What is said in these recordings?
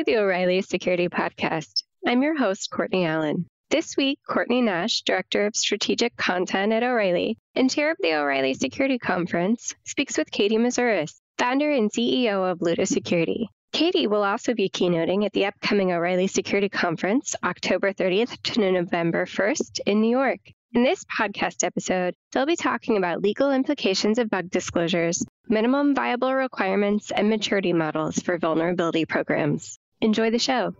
to the O'Reilly Security Podcast. I'm your host, Courtney Allen. This week, Courtney Nash, Director of Strategic Content at O'Reilly and Chair of the O'Reilly Security Conference, speaks with Katie Moussouris, founder and CEO of Luta Security. Katie will also be keynoting at the upcoming O'Reilly Security Conference, October 30th to November 1st in New York. In this podcast episode, they'll be talking about legal implications of bug disclosures, minimum viable requirements, and maturity models for vulnerability programs. Enjoy the show.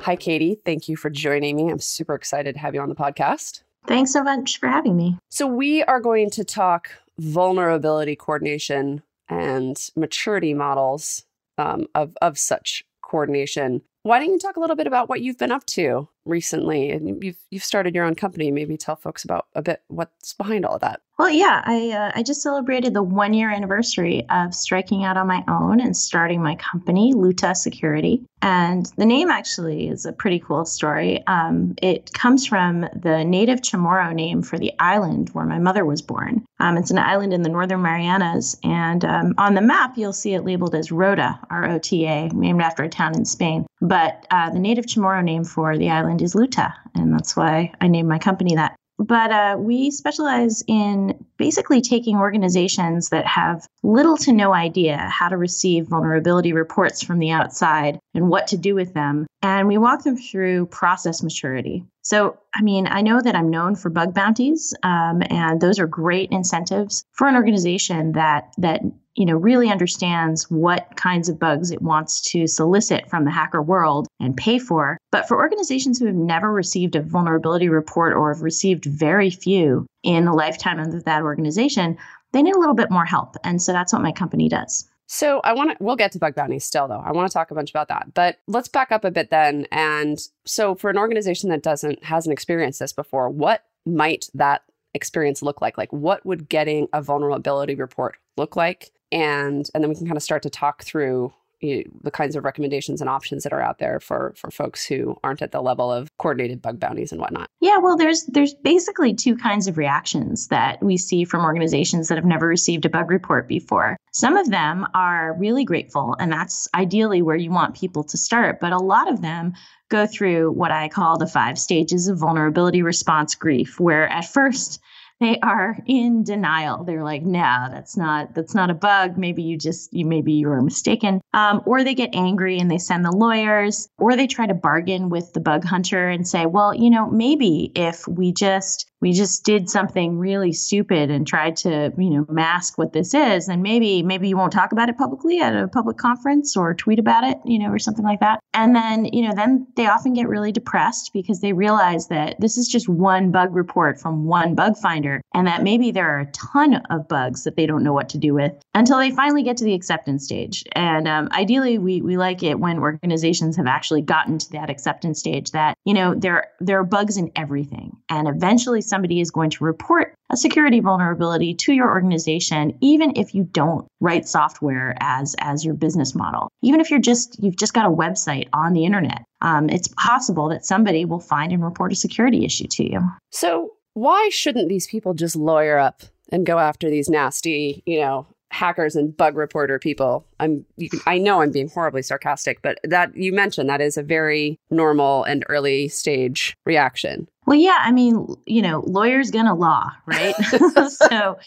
Hi, Katie. Thank you for joining me. I'm super excited to have you on the podcast. Thanks so much for having me. So, we are going to talk vulnerability coordination and maturity models um, of, of such coordination. Why don't you talk a little bit about what you've been up to recently? And you've you've started your own company. Maybe tell folks about a bit what's behind all of that. Well, yeah, I uh, I just celebrated the one year anniversary of striking out on my own and starting my company, Luta Security. And the name actually is a pretty cool story. Um, it comes from the native Chamorro name for the island where my mother was born. Um, it's an island in the Northern Marianas, and um, on the map you'll see it labeled as Rota, R-O-T-A, named after a town in Spain. But uh, the native Chamorro name for the island is Luta, and that's why I named my company that but uh, we specialize in basically taking organizations that have little to no idea how to receive vulnerability reports from the outside and what to do with them. And we walk them through process maturity. So, I mean, I know that I'm known for bug bounties, um, and those are great incentives for an organization that that you know really understands what kinds of bugs it wants to solicit from the hacker world and pay for. But for organizations who have never received a vulnerability report or have received very few in the lifetime of that organization, they need a little bit more help. And so that's what my company does. So I want to, we'll get to bug bounties still though. I want to talk a bunch about that. But let's back up a bit then. And so for an organization that doesn't, hasn't experienced this before, what might that experience look like? Like what would getting a vulnerability report look like? And, and then we can kind of start to talk through you know, the kinds of recommendations and options that are out there for for folks who aren't at the level of coordinated bug bounties and whatnot. Yeah, well, there's there's basically two kinds of reactions that we see from organizations that have never received a bug report before. Some of them are really grateful, and that's ideally where you want people to start. But a lot of them go through what I call the five stages of vulnerability response grief, where at first they are in denial. They're like, no, that's not that's not a bug. Maybe you just you maybe you were mistaken. Um, or they get angry and they send the lawyers, or they try to bargain with the bug hunter and say, well, you know, maybe if we just we just did something really stupid and tried to you know mask what this is. Then maybe maybe you won't talk about it publicly at a public conference or tweet about it you know or something like that. And then you know then they often get really depressed because they realize that this is just one bug report from one bug finder and that maybe there are a ton of bugs that they don't know what to do with until they finally get to the acceptance stage. And um, ideally we, we like it when organizations have actually gotten to that acceptance stage that you know there there are bugs in everything. And eventually somebody is going to report a security vulnerability to your organization even if you don't write software as as your business model. Even if you're just you've just got a website on the internet um, it's possible that somebody will find and report a security issue to you. So why shouldn't these people just lawyer up and go after these nasty you know hackers and bug reporter people i'm can, i know i'm being horribly sarcastic but that you mentioned that is a very normal and early stage reaction well, yeah, I mean, you know, lawyers gonna law, right? so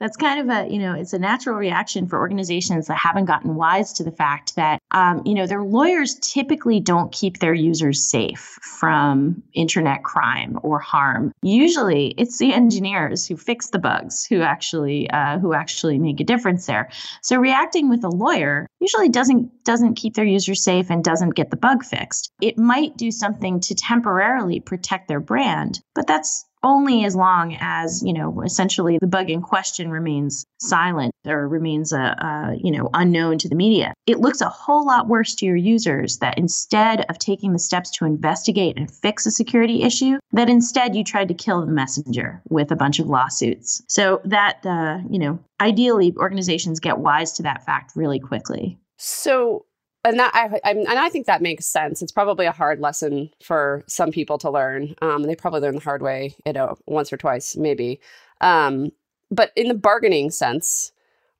that's kind of a you know it's a natural reaction for organizations that haven't gotten wise to the fact that um, you know their lawyers typically don't keep their users safe from internet crime or harm. Usually it's the engineers who fix the bugs who actually uh, who actually make a difference there. So reacting with a lawyer usually doesn't doesn't keep their users safe and doesn't get the bug fixed. It might do something to temporarily protect their brand but that's only as long as you know essentially the bug in question remains silent or remains a, uh, uh, you know unknown to the media. It looks a whole lot worse to your users that instead of taking the steps to investigate and fix a security issue that instead you tried to kill the messenger with a bunch of lawsuits. So that uh, you know ideally organizations get wise to that fact really quickly. So and that I, I, and I think that makes sense. It's probably a hard lesson for some people to learn. Um, they probably learn the hard way, you know, once or twice, maybe. Um, but in the bargaining sense,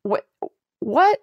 what what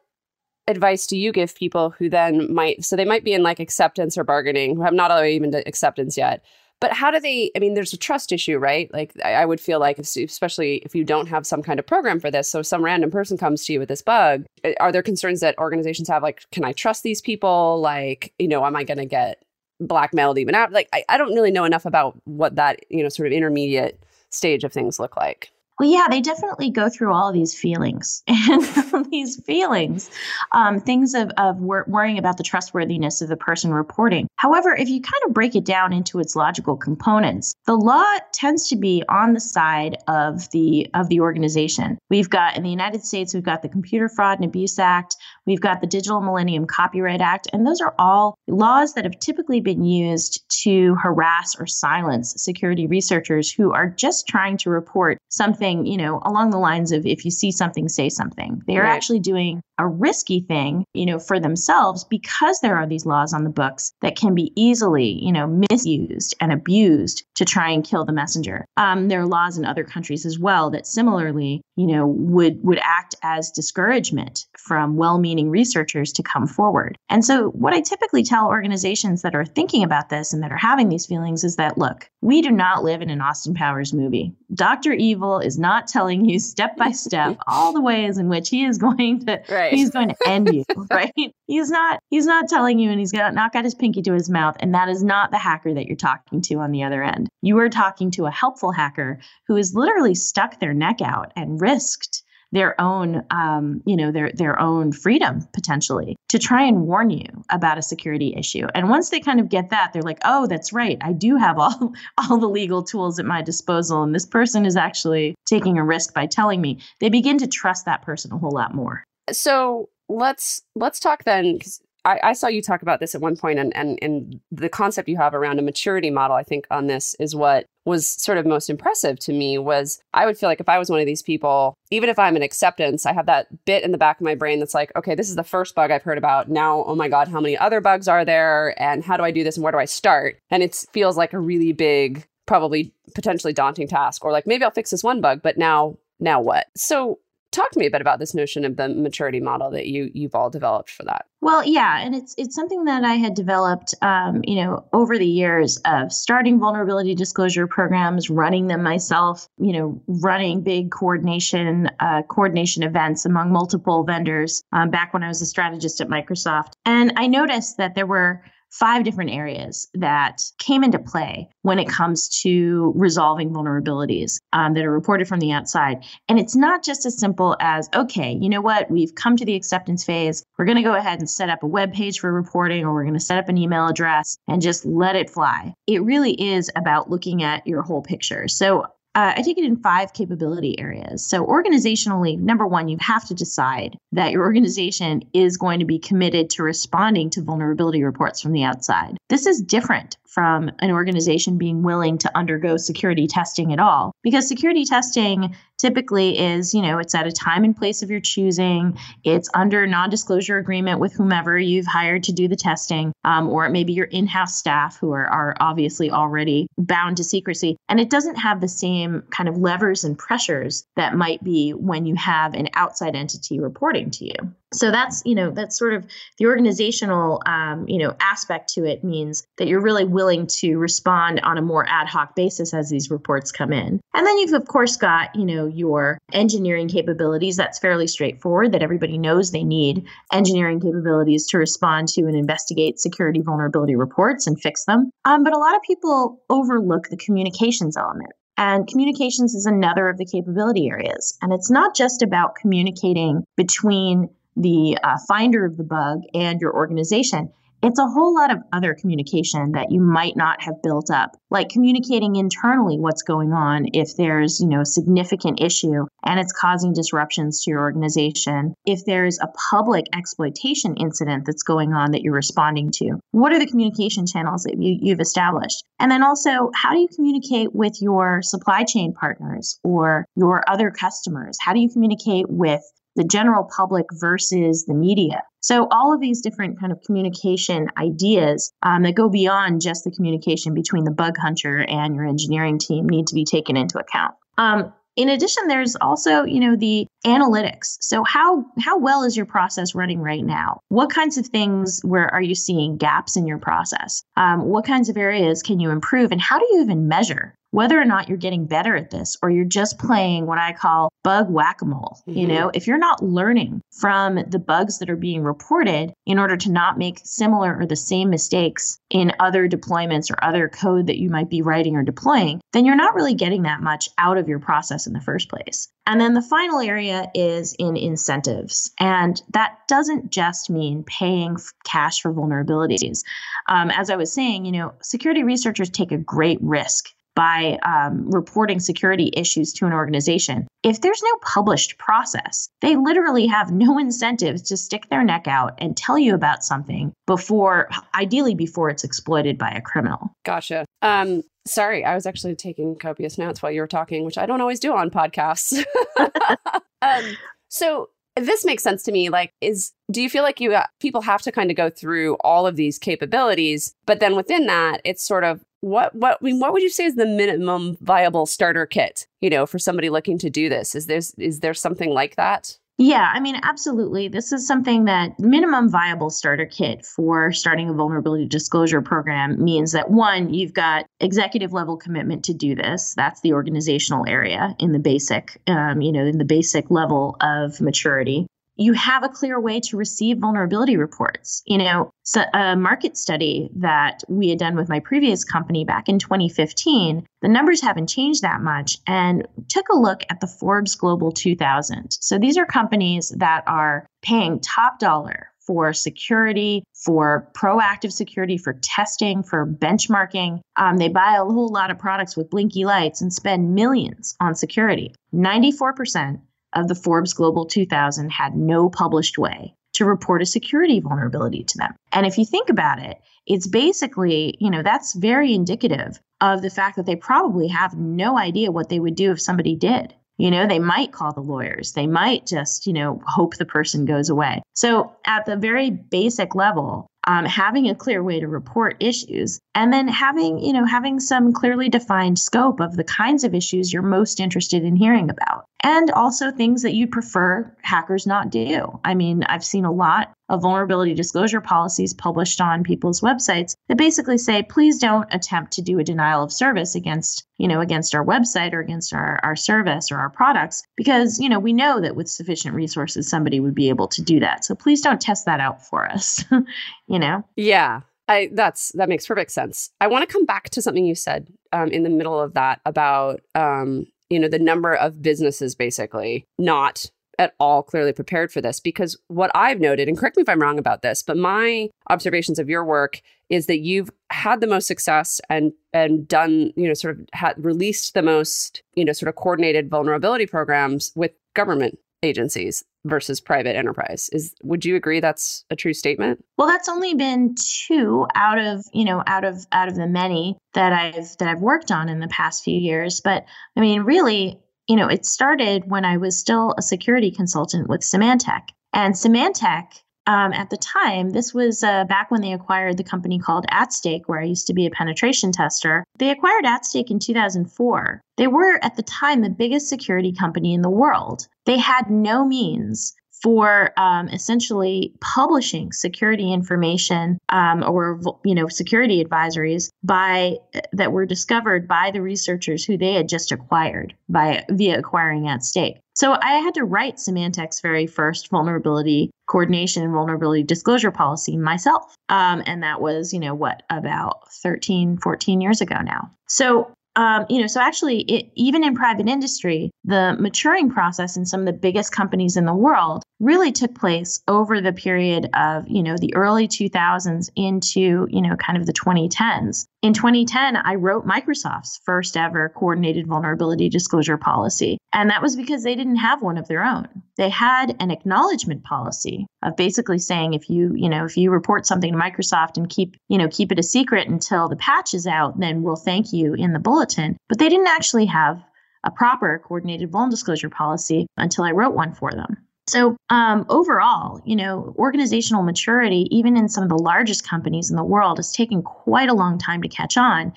advice do you give people who then might so they might be in like acceptance or bargaining who have not even to acceptance yet but how do they i mean there's a trust issue right? Like i, I would feel like especially if you don't have some kind of program for this so some random person comes to you with this bug eh, are there concerns that organizations have like can i trust these people? Like you know am i going to get blackmailed even out like I, I don't really know enough about what that you know sort of intermediate stage of things look like well, yeah, they definitely go through all these feelings and these feelings, um, things of, of wor- worrying about the trustworthiness of the person reporting. However, if you kind of break it down into its logical components, the law tends to be on the side of the of the organization. We've got in the United States, we've got the Computer Fraud and Abuse Act, we've got the Digital Millennium Copyright Act, and those are all laws that have typically been used to harass or silence security researchers who are just trying to report something you know, along the lines of if you see something, say something. They are right. actually doing a risky thing, you know, for themselves because there are these laws on the books that can be easily, you know, misused and abused to try and kill the messenger. Um, there are laws in other countries as well that similarly, you know, would would act as discouragement from well-meaning researchers to come forward. And so, what I typically tell organizations that are thinking about this and that are having these feelings is that look, we do not live in an Austin Powers movie. Dr. Evil is not telling you step by step all the ways in which he is going to right. He's going to end you, right? He's not he's not telling you and he's got not got his pinky to his mouth and that is not the hacker that you're talking to on the other end. You are talking to a helpful hacker who has literally stuck their neck out and risked their own um, you know their their own freedom potentially to try and warn you about a security issue. And once they kind of get that they're like oh that's right. I do have all all the legal tools at my disposal and this person is actually taking a risk by telling me. They begin to trust that person a whole lot more so let's let's talk then I, I, saw you talk about this at one point, and, and and the concept you have around a maturity model, I think, on this is what was sort of most impressive to me. Was I would feel like if I was one of these people, even if I'm in acceptance, I have that bit in the back of my brain that's like, okay, this is the first bug I've heard about. Now, oh my god, how many other bugs are there, and how do I do this, and where do I start? And it feels like a really big, probably potentially daunting task, or like maybe I'll fix this one bug, but now now what? So talk to me a bit about this notion of the maturity model that you you've all developed for that. Well yeah and it's it's something that i had developed um, you know over the years of starting vulnerability disclosure programs running them myself you know running big coordination uh, coordination events among multiple vendors um, back when i was a strategist at microsoft. And i noticed that there were five different areas that came into play when it comes to resolving vulnerabilities um, that are reported from the outside. And it's not just as simple as, okay, you know what, we've come to the acceptance phase. We're going to go ahead and set up a web page for reporting, or we're going to set up an email address and just let it fly. It really is about looking at your whole picture. So uh, I take it in five capability areas. So, organizationally, number one, you have to decide that your organization is going to be committed to responding to vulnerability reports from the outside. This is different from an organization being willing to undergo security testing at all. Because security testing typically is you know it's at a time and place of your choosing. It's under non-disclosure agreement with whomever you've hired to do the testing um, or it may be your in-house staff who are, are obviously already bound to secrecy. And it doesn't have the same kind of levers and pressures that might be when you have an outside entity reporting to you so that's you know that's sort of the organizational um, you know aspect to it means that you're really willing to respond on a more ad hoc basis as these reports come in. And then you've of course got you know your engineering capabilities. That's fairly straightforward that everybody knows they need engineering capabilities to respond to and investigate security vulnerability reports and fix them. Um, but a lot of people overlook the communications element. And communications is another of the capability areas. And it's not just about communicating between the uh, finder of the bug and your organization it's a whole lot of other communication that you might not have built up like communicating internally what's going on if there's you know a significant issue and it's causing disruptions to your organization if there's a public exploitation incident that's going on that you're responding to. What are the communication channels that you, you've established? And then also how do you communicate with your supply chain partners or your other customers? How do you communicate with the general public versus the media. So all of these different kind of communication ideas um, that go beyond just the communication between the bug hunter and your engineering team need to be taken into account. Um, in addition, there's also, you know, the analytics. So how how well is your process running right now? What kinds of things where are you seeing gaps in your process? Um, what kinds of areas can you improve, and how do you even measure whether or not you're getting better at this or you're just playing what I call bug whack a mole. Mm-hmm. You know, if you're not learning from the bugs that are being reported in order to not make similar or the same mistakes in other deployments or other code that you might be writing or deploying, then you're not really getting that much out of your process in the first place. And then the final area is in incentives. And that doesn't just mean paying cash for vulnerabilities. Um, as I was saying, you know, security researchers take a great risk by um, reporting security issues to an organization. If there's no published process, they literally have no incentives to stick their neck out and tell you about something before, ideally, before it's exploited by a criminal. Gotcha. Um, sorry, I was actually taking copious notes while you were talking, which I don't always do on podcasts. um, so this makes sense to me like is do you feel like you uh, people have to kind of go through all of these capabilities but then within that it's sort of what what I mean, what would you say is the minimum viable starter kit you know for somebody looking to do this is there is there something like that yeah, I mean, absolutely. This is something that minimum viable starter kit for starting a vulnerability disclosure program means that one, you've got executive level commitment to do this. That's the organizational area in the basic, um, you know, in the basic level of maturity you have a clear way to receive vulnerability reports. You know, so a market study that we had done with my previous company back in 2015, the numbers haven't changed that much, and took a look at the Forbes Global 2000. So these are companies that are paying top dollar for security, for proactive security, for testing, for benchmarking. Um, they buy a whole lot of products with blinky lights and spend millions on security. 94% of the Forbes Global 2000 had no published way to report a security vulnerability to them. And if you think about it, it's basically, you know, that's very indicative of the fact that they probably have no idea what they would do if somebody did. You know, they might call the lawyers. They might just, you know, hope the person goes away. So, at the very basic level, um, having a clear way to report issues and then having you know having some clearly defined scope of the kinds of issues you're most interested in hearing about and also things that you'd prefer hackers not do. I mean i've seen a lot of vulnerability disclosure policies published on people's websites that basically say please don't attempt to do a denial of service against you know against our website or against our, our service or our products because you know we know that with sufficient resources somebody would be able to do that so please don't test that out for us you know? Yeah. I that's that makes perfect sense. I want to come back to something you said um, in the middle of that about um, you know the number of businesses basically not at all clearly prepared for this because what I've noted and correct me if I'm wrong about this but my observations of your work is that you've had the most success and and done you know sort of had released the most you know sort of coordinated vulnerability programs with government agencies versus private enterprise. Is would you agree that's a true statement? Well that's only been two out of you know out of out of the many that i've that i've worked on in the past few years. But i mean really you know it started when i was still a security consultant with symantec and symantec um, at the time, this was uh, back when they acquired the company called AtStake, where I used to be a penetration tester. They acquired AtStake in 2004. They were, at the time, the biggest security company in the world. They had no means for um, essentially publishing security information um, or you know security advisories by that were discovered by the researchers who they had just acquired by via acquiring at stake. So I had to write Symantec's very first vulnerability coordination and vulnerability disclosure policy myself. Um, and that was, you know, what, about 13, 14 years ago now. So um, you know, so actually, it, even in private industry, the maturing process in some of the biggest companies in the world really took place over the period of, you know, the early 2000s into, you know, kind of the 2010s. In 2010, I wrote Microsoft's first ever coordinated vulnerability disclosure policy. And that was because they didn't have one of their own. They had an acknowledgement policy of basically saying if you, you know, if you report something to Microsoft and keep, you know, keep it a secret until the patch is out, then we'll thank you in the bulletin. But they didn't actually have a proper coordinated vulnerability disclosure policy until I wrote one for them. So, um, overall, you know, organizational maturity, even in some of the largest companies in the world, is taking quite a long time to catch on.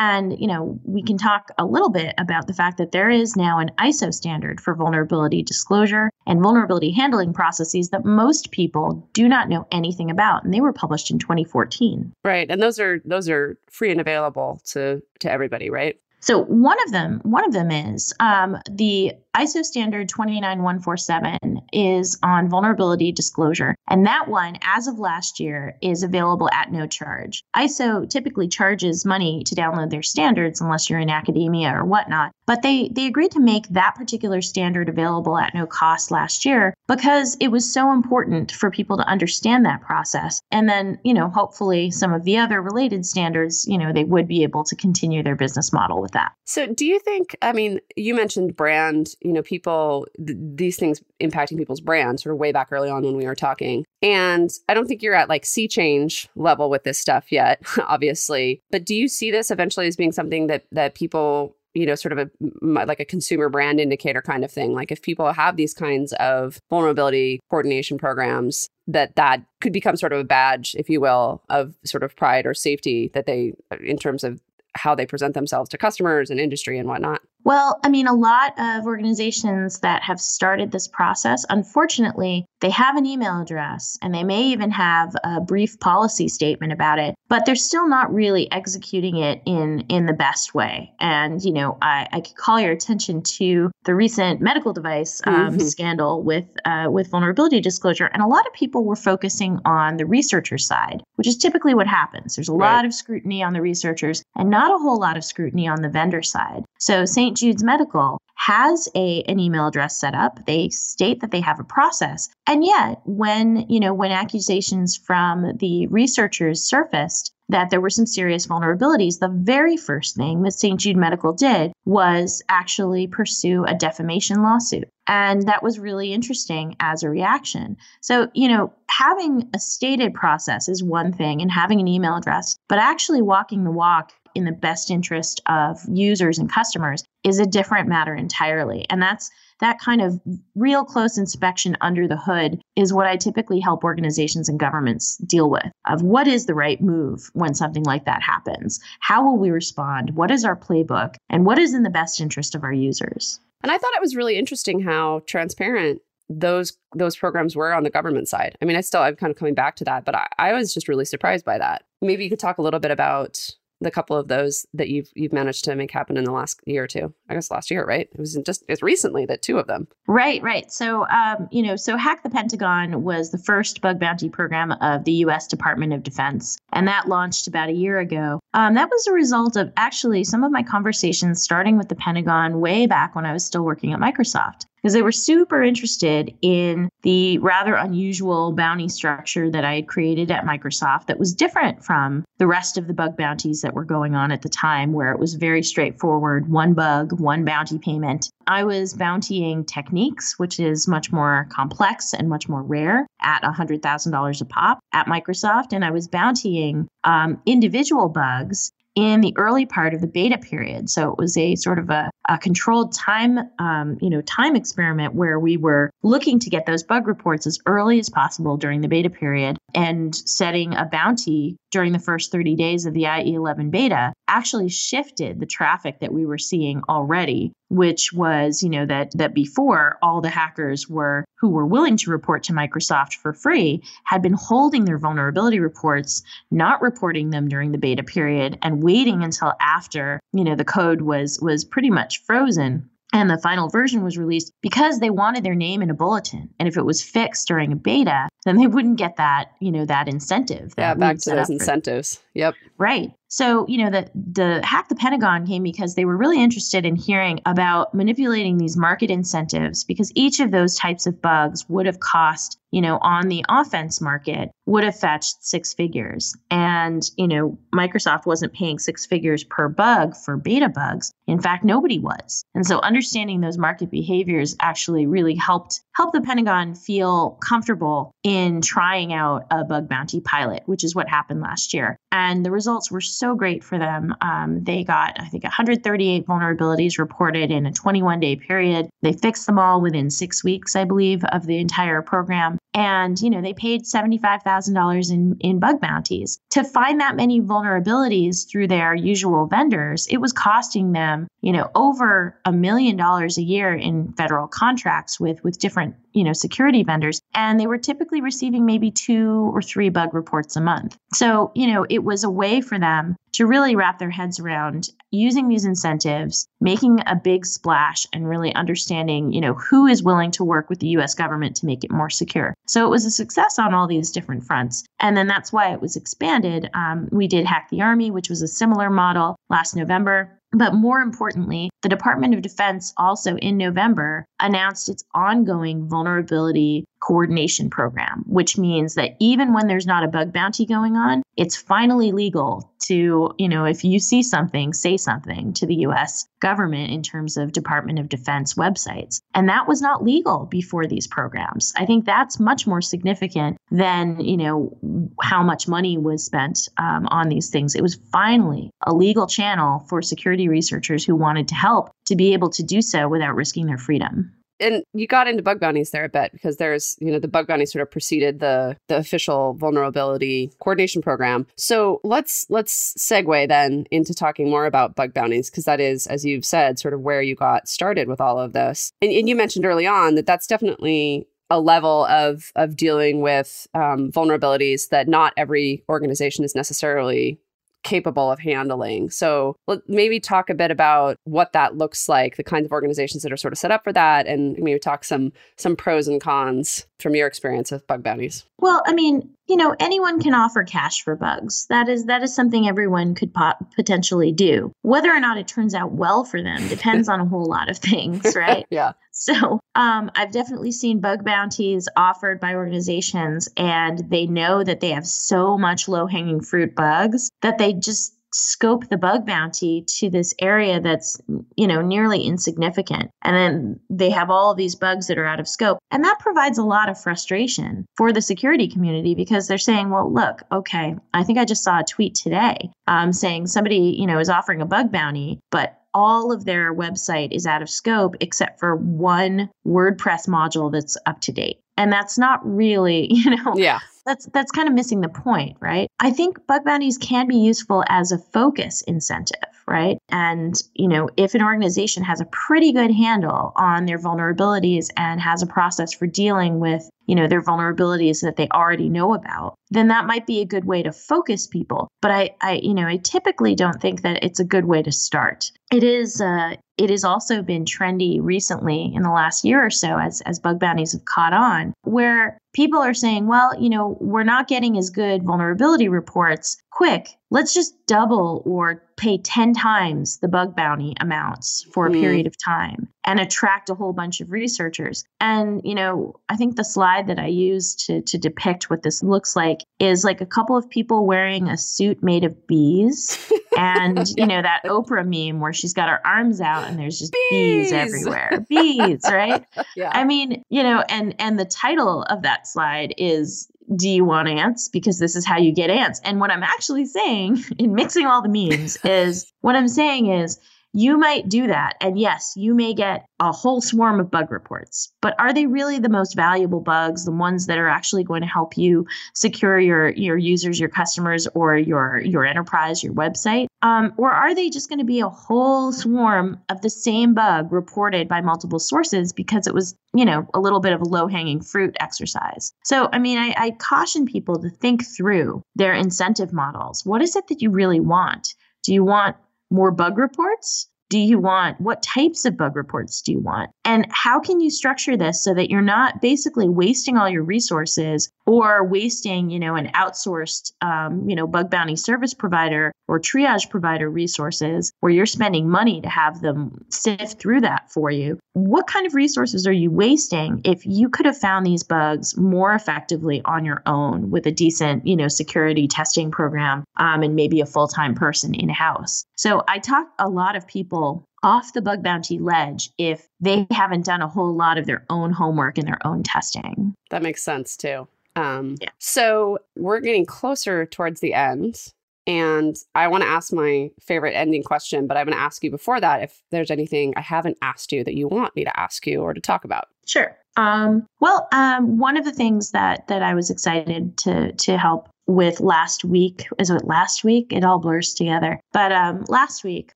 And, you know, we can talk a little bit about the fact that there is now an ISO standard for vulnerability disclosure and vulnerability handling processes that most people do not know anything about. And they were published in 2014. Right. And those are those are free and available to to everybody, right? So one of them, one of them is um, the ISO standard 29147 is on vulnerability disclosure. And that one, as of last year, is available at no charge. ISO typically charges money to download their standards unless you're in academia or whatnot. But they, they agreed to make that particular standard available at no cost last year because it was so important for people to understand that process. And then, you know, hopefully some of the other related standards, you know, they would be able to continue their business model with that. So do you think, I mean, you mentioned brand, you know, people, th- these things impacting people's brand sort of way back early on when we were talking. And I don't think you're at like sea change level with this stuff yet, obviously. But do you see this eventually as being something that that people you know sort of a like a consumer brand indicator kind of thing like if people have these kinds of vulnerability coordination programs that that could become sort of a badge if you will of sort of pride or safety that they uh, in terms of how they present themselves to customers and industry and whatnot well, I mean, a lot of organizations that have started this process, unfortunately, they have an email address and they may even have a brief policy statement about it, but they're still not really executing it in in the best way. And you know, I, I could call your attention to the recent medical device um, mm-hmm. scandal with uh, with vulnerability disclosure, and a lot of people were focusing on the researcher side, which is typically what happens. There's a right. lot of scrutiny on the researchers and not a whole lot of scrutiny on the vendor side. So St. Jude's Medical has a an email address set up. They state that they have a process. And yet, when, you know, when accusations from the researchers surfaced that there were some serious vulnerabilities, the very first thing that St. Jude Medical did was actually pursue a defamation lawsuit. And that was really interesting as a reaction. So, you know, having a stated process is one thing and having an email address, but actually walking the walk in the best interest of users and customers is a different matter entirely. And that's that kind of real close inspection under the hood is what I typically help organizations and governments deal with of what is the right move when something like that happens? How will we respond? What is our playbook? And what is in the best interest of our users? And I thought it was really interesting how transparent those those programs were on the government side. I mean, I still I'm kind of coming back to that, but I, I was just really surprised by that. Maybe you could talk a little bit about the couple of those that you've you've managed to make happen in the last year or two. I guess last year, right? It was just it's recently that two of them. Right, right. So, um, you know, so Hack the Pentagon was the first bug bounty program of the U.S. Department of Defense, and that launched about a year ago. Um, that was a result of actually some of my conversations starting with the Pentagon way back when I was still working at Microsoft because they were super interested in the rather unusual bounty structure that I had created at Microsoft that was different from the rest of the bug bounties that were going on at the time, where it was very straightforward one bug, one bounty payment. I was bountying techniques, which is much more complex and much more rare at $100,000 a pop at Microsoft. And I was bountying um, individual bugs in the early part of the beta period. So it was a sort of a, a controlled time, um, you know, time experiment where we were looking to get those bug reports as early as possible during the beta period and setting a bounty during the first 30 days of the IE11 beta actually shifted the traffic that we were seeing already which was you know that that before all the hackers were who were willing to report to Microsoft for free had been holding their vulnerability reports not reporting them during the beta period and waiting until after you know the code was was pretty much frozen. And the final version was released because they wanted their name in a bulletin. And if it was fixed during a beta then they wouldn't get that you know that incentive that yeah back to those incentives. Yep. Right so, you know, the the hack the Pentagon came because they were really interested in hearing about manipulating these market incentives because each of those types of bugs would have cost, you know, on the offense market would have fetched six figures. And, you know, Microsoft wasn't paying six figures per bug for beta bugs. In fact, nobody was. And so understanding those market behaviors actually really helped help the Pentagon feel comfortable in trying out a bug bounty pilot, which is what happened last year. And the results were great for them. Um, they got, I think, 138 vulnerabilities reported in a 21 day period. They fixed them all within six weeks, I believe, of the entire program. And you know they paid $75,000 in in bug bounties. To find that many vulnerabilities through their usual vendors it was costing them you know over a million dollars a year in federal contracts with with different you know security vendors. And they were typically receiving maybe two or three bug reports a month. So you know it was a way for them to really wrap their heads around using these incentives making a big splash and really understanding you know who is willing to work with the US government to make it more secure. So it was a success on all these different fronts. And then that's why it was expanded. Um, we did hack the army which was a similar model last november. But more importantly, the Department of Defense also in November announced its ongoing vulnerability coordination program, which means that even when there's not a bug bounty going on, it's finally legal to, you know, if you see something, say something to the US government in terms of Department of Defense websites. And that was not legal before these programs. I think that's much more significant than, you know, how much money was spent um, on these things. It was finally a legal channel for security researchers who wanted to help to be able to do so without risking their freedom and you got into bug bounties there a bit because there's you know the bug bounty sort of preceded the the official vulnerability coordination program. So let's let's segue then into talking more about bug bounties because that is as you've said sort of where you got started with all of this. And, and you mentioned early on that that's definitely a level of of dealing with um, vulnerabilities that not every organization is necessarily capable of handling. So maybe talk a bit about what that looks like, the kinds of organizations that are sort of set up for that, and maybe talk some some pros and cons from your experience with bug bounties. Well, I mean, you know, anyone can offer cash for bugs. That is that is something everyone could potentially do. Whether or not it turns out well for them depends on a whole lot of things, right? yeah. So um, I've definitely seen bug bounties offered by organizations, and they know that they have so much low hanging fruit bugs that they just scope the bug bounty to this area that's you know nearly insignificant. And then they have all these bugs that are out of scope and that provides a lot of frustration for the security community because they're saying well look okay i think i just saw a tweet today um, saying somebody you know is offering a bug bounty but all of their website is out of scope except for one WordPress module that's up to date. And that's not really, you know, yeah that's that's kind of missing the point, right? I think bug bounties can be useful as a focus incentive, right? And, you know, if an organization has a pretty good handle on their vulnerabilities and has a process for dealing with, you know, their vulnerabilities that they already know about, then that might be a good way to focus people. But I, I you know, I typically don't think that it's a good way to start. It is uh, it has also been trendy recently in the last year or so as, as bug bounties have caught on, where people are saying, well, you know, we're not getting as good vulnerability reports quick. Let's just double or pay 10 times the bug bounty amounts for a mm. period of time and attract a whole bunch of researchers. And, you know, I think the slide that I used to, to depict what this looks like is like a couple of people wearing a suit made of bees. and, you know, that Oprah meme where she's got her arms out and there's just bees, bees everywhere. bees, right? Yeah. I mean, you know, and and the title of that slide is do you want ants? Because this is how you get ants. And what I'm actually saying in mixing all the memes is what I'm saying is you might do that. And yes, you may get a whole swarm of bug reports, but are they really the most valuable bugs, the ones that are actually going to help you secure your, your users, your customers, or your, your enterprise, your website? Um, or are they just going to be a whole swarm of the same bug reported by multiple sources because it was, you know, a little bit of a low hanging fruit exercise? So, I mean, I, I caution people to think through their incentive models. What is it that you really want? Do you want more bug reports? Do you want what types of bug reports do you want? And how can you structure this so that you're not basically wasting all your resources or wasting, you know, an outsourced, um, you know, bug bounty service provider or triage provider resources where you're spending money to have them sift through that for you? What kind of resources are you wasting if you could have found these bugs more effectively on your own with a decent, you know, security testing program um, and maybe a full time person in house? So I talk a lot of people off the bug bounty ledge if they haven't done a whole lot of their own homework and their own testing. That makes sense too. Um, yeah. So we're getting closer towards the end. And I want to ask my favorite ending question, but I'm going to ask you before that if there's anything I haven't asked you that you want me to ask you or to talk about. Sure. Um, well, um, one of the things that that I was excited to to help with last week. Is it last week? It all blurs together. But um, last week,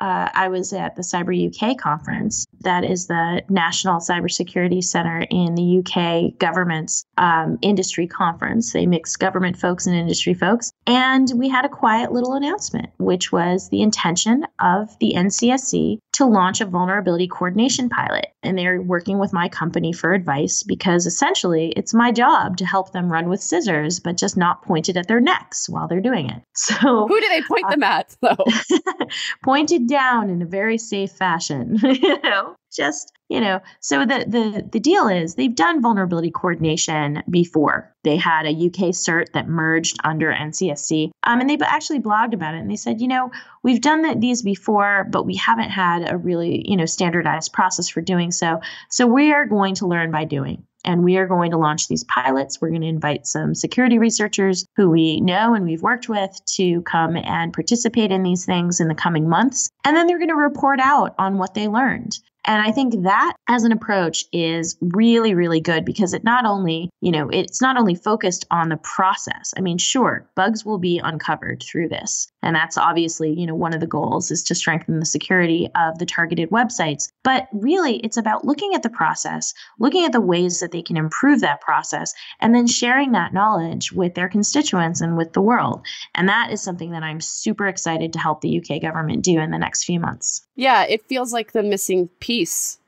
uh, I was at the Cyber UK conference. That is the National Cybersecurity Center in the UK government's um, industry conference. They mix government folks and industry folks. And we had a quiet little announcement, which was the intention of the NCSC to launch a vulnerability coordination pilot. And they're working with my company for advice because essentially it's my job to help them run with scissors, but just not pointed at their necks while they're doing it. So, who do they point uh, them at, though? pointed down in a very safe fashion, you know? Just, you know, so the the the deal is they've done vulnerability coordination before. They had a UK cert that merged under NCSC. Um, and they actually blogged about it and they said, you know, we've done the, these before, but we haven't had a really, you know, standardized process for doing so. So we are going to learn by doing and we are going to launch these pilots. We're going to invite some security researchers who we know and we've worked with to come and participate in these things in the coming months. And then they're going to report out on what they learned. And I think that as an approach is really, really good because it not only, you know, it's not only focused on the process. I mean, sure, bugs will be uncovered through this. And that's obviously, you know, one of the goals is to strengthen the security of the targeted websites. But really, it's about looking at the process, looking at the ways that they can improve that process, and then sharing that knowledge with their constituents and with the world. And that is something that I'm super excited to help the UK government do in the next few months. Yeah, it feels like the missing piece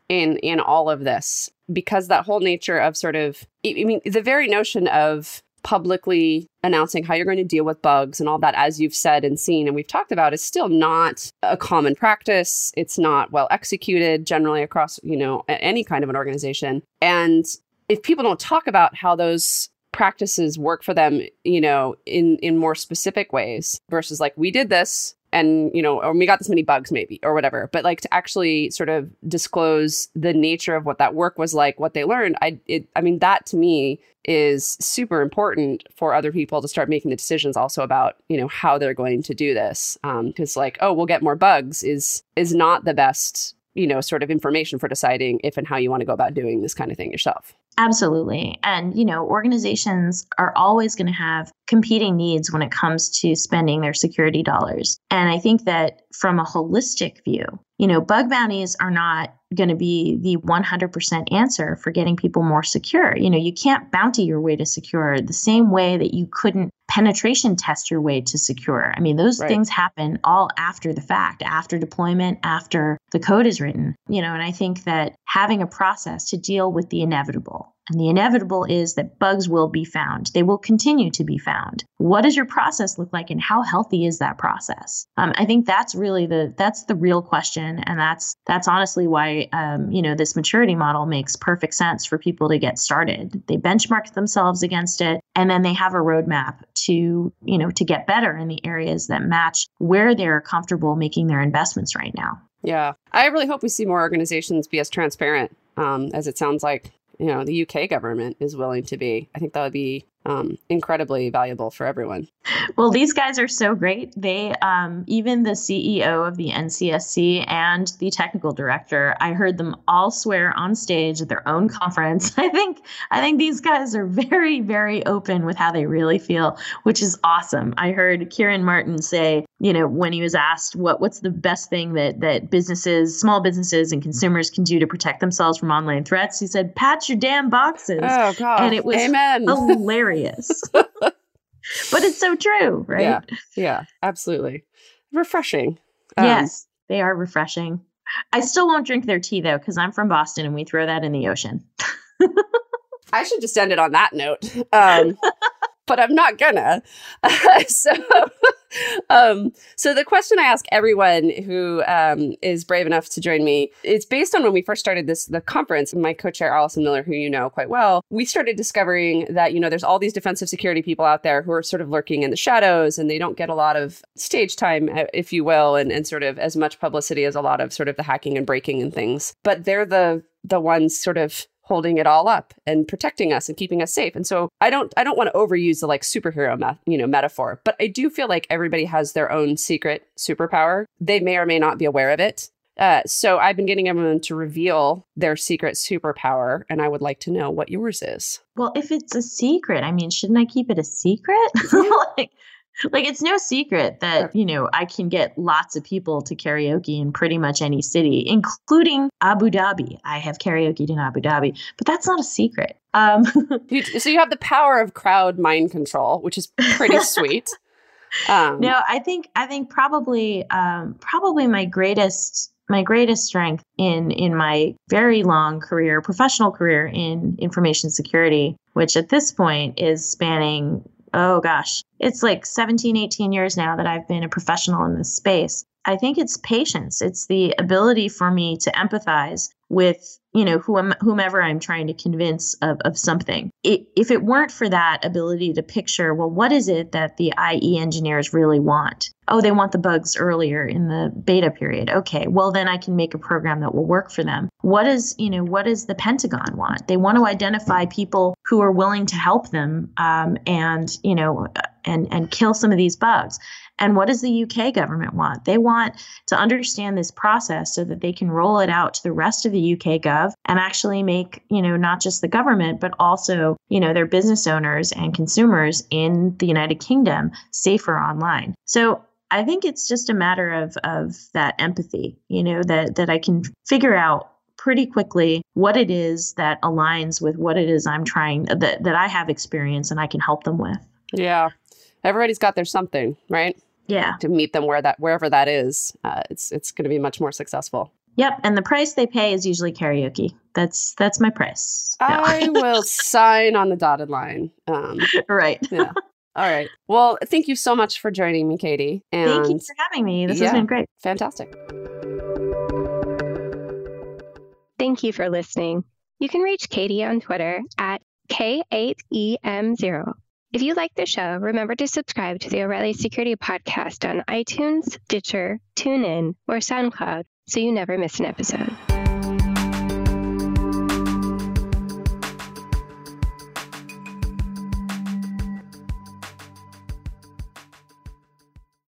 in in all of this because that whole nature of sort of I mean the very notion of publicly announcing how you're going to deal with bugs and all that as you've said and seen and we've talked about is still not a common practice. It's not well executed generally across you know any kind of an organization. And if people don't talk about how those practices work for them you know in in more specific ways versus like we did this and you know or we got this many bugs maybe or whatever but like to actually sort of disclose the nature of what that work was like what they learned i it, i mean that to me is super important for other people to start making the decisions also about you know how they're going to do this because um, like oh we'll get more bugs is is not the best you know sort of information for deciding if and how you want to go about doing this kind of thing yourself Absolutely. And, you know, organizations are always going to have competing needs when it comes to spending their security dollars. And I think that from a holistic view, you know, bug bounties are not going to be the 100% answer for getting people more secure. You know, you can't bounty your way to secure the same way that you couldn't penetration test your way to secure. I mean, those right. things happen all after the fact, after deployment, after the code is written. You know, and I think that having a process to deal with the inevitable and the inevitable is that bugs will be found. They will continue to be found. What does your process look like and how healthy is that process? Um, I think that's really the that's the real question. And that's that's honestly why um, you know this maturity model makes perfect sense for people to get started. They benchmark themselves against it and then they have a roadmap to you know to get better in the areas that match where they're comfortable making their investments right now. Yeah. I really hope we see more organizations be as transparent um, as it sounds like you know the UK government is willing to be. I think that would be um, incredibly valuable for everyone. Well, these guys are so great. They, um, even the CEO of the NCSC and the technical director, I heard them all swear on stage at their own conference. I think, I think these guys are very, very open with how they really feel, which is awesome. I heard Ciaran Martin say, you know, when he was asked what what's the best thing that that businesses, small businesses, and consumers can do to protect themselves from online threats, he said, "Patch your damn boxes." Oh God! And it was Amen. hilarious. but it's so true, right? Yeah, yeah, absolutely. Refreshing. Um, yes, they are refreshing. I still won't drink their tea though, because I'm from Boston and we throw that in the ocean. I should just end it on that note. Um, but I'm not gonna. so, um, so the question I ask everyone who um, is brave enough to join me is based on when we first started this the conference. My co-chair Allison Miller, who you know quite well, we started discovering that you know there's all these defensive security people out there who are sort of lurking in the shadows, and they don't get a lot of stage time, uh, if you will, and, and sort of as much publicity as a lot of sort of the hacking and breaking and things. But they're the the ones sort of holding it all up and protecting us and keeping us safe. And so I don't I don't want to overuse the like superhero me- you know metaphor, but I do feel like everybody has their own secret superpower. They may or may not be aware of it. Uh, so I've been getting everyone to reveal their secret superpower, and I would like to know what yours is. Well, if it's a secret, I mean, shouldn't I keep it a secret? like, like it's no secret that you know I can get lots of people to karaoke in pretty much any city, including Abu Dhabi. I have karaoke in Abu Dhabi, but that's not a secret. Um, you, so you have the power of crowd mind control, which is pretty sweet. Um, no, I think I think probably um, probably my greatest my greatest strength in in my very long career, professional career in information security, which at this point is spanning oh gosh, it's like 17, 18 years now that I've been a professional in this space. I think it's patience. It's the ability for me to empathize with you know whom, whomever i'm trying to convince of, of something. It, if it weren't for that ability to picture well what is it that the ie engineers really want? Oh they want the bugs earlier in the beta period. Okay well then i can make a program that will work for them. What is you know what does the pentagon want? They want to identify people who are willing to help them um, and you know and and kill some of these bugs and what does the UK government want? They want to understand this process so that they can roll it out to the rest of the UK gov and actually make, you know, not just the government, but also, you know, their business owners and consumers in the United Kingdom safer online. So I think it's just a matter of of that empathy, you know, that that I can figure out pretty quickly what it is that aligns with what it is I'm trying that that I have experience and I can help them with. Yeah. Everybody's got their something, right? Yeah. to meet them where that wherever that is uh, it's it's going to be much more successful. Yep and the price they pay is usually karaoke. That's that's my price. No. i will sign on the dotted line. Um, right. yeah. All right. Well thank you so much for joining me katie and thank you for having me. This yeah, has been great. fantastic. Thank you for listening. You can reach katie on twitter at k8em0 if you like the show, remember to subscribe to the O'Reilly Security Podcast on iTunes, Stitcher, TuneIn, or SoundCloud so you never miss an episode.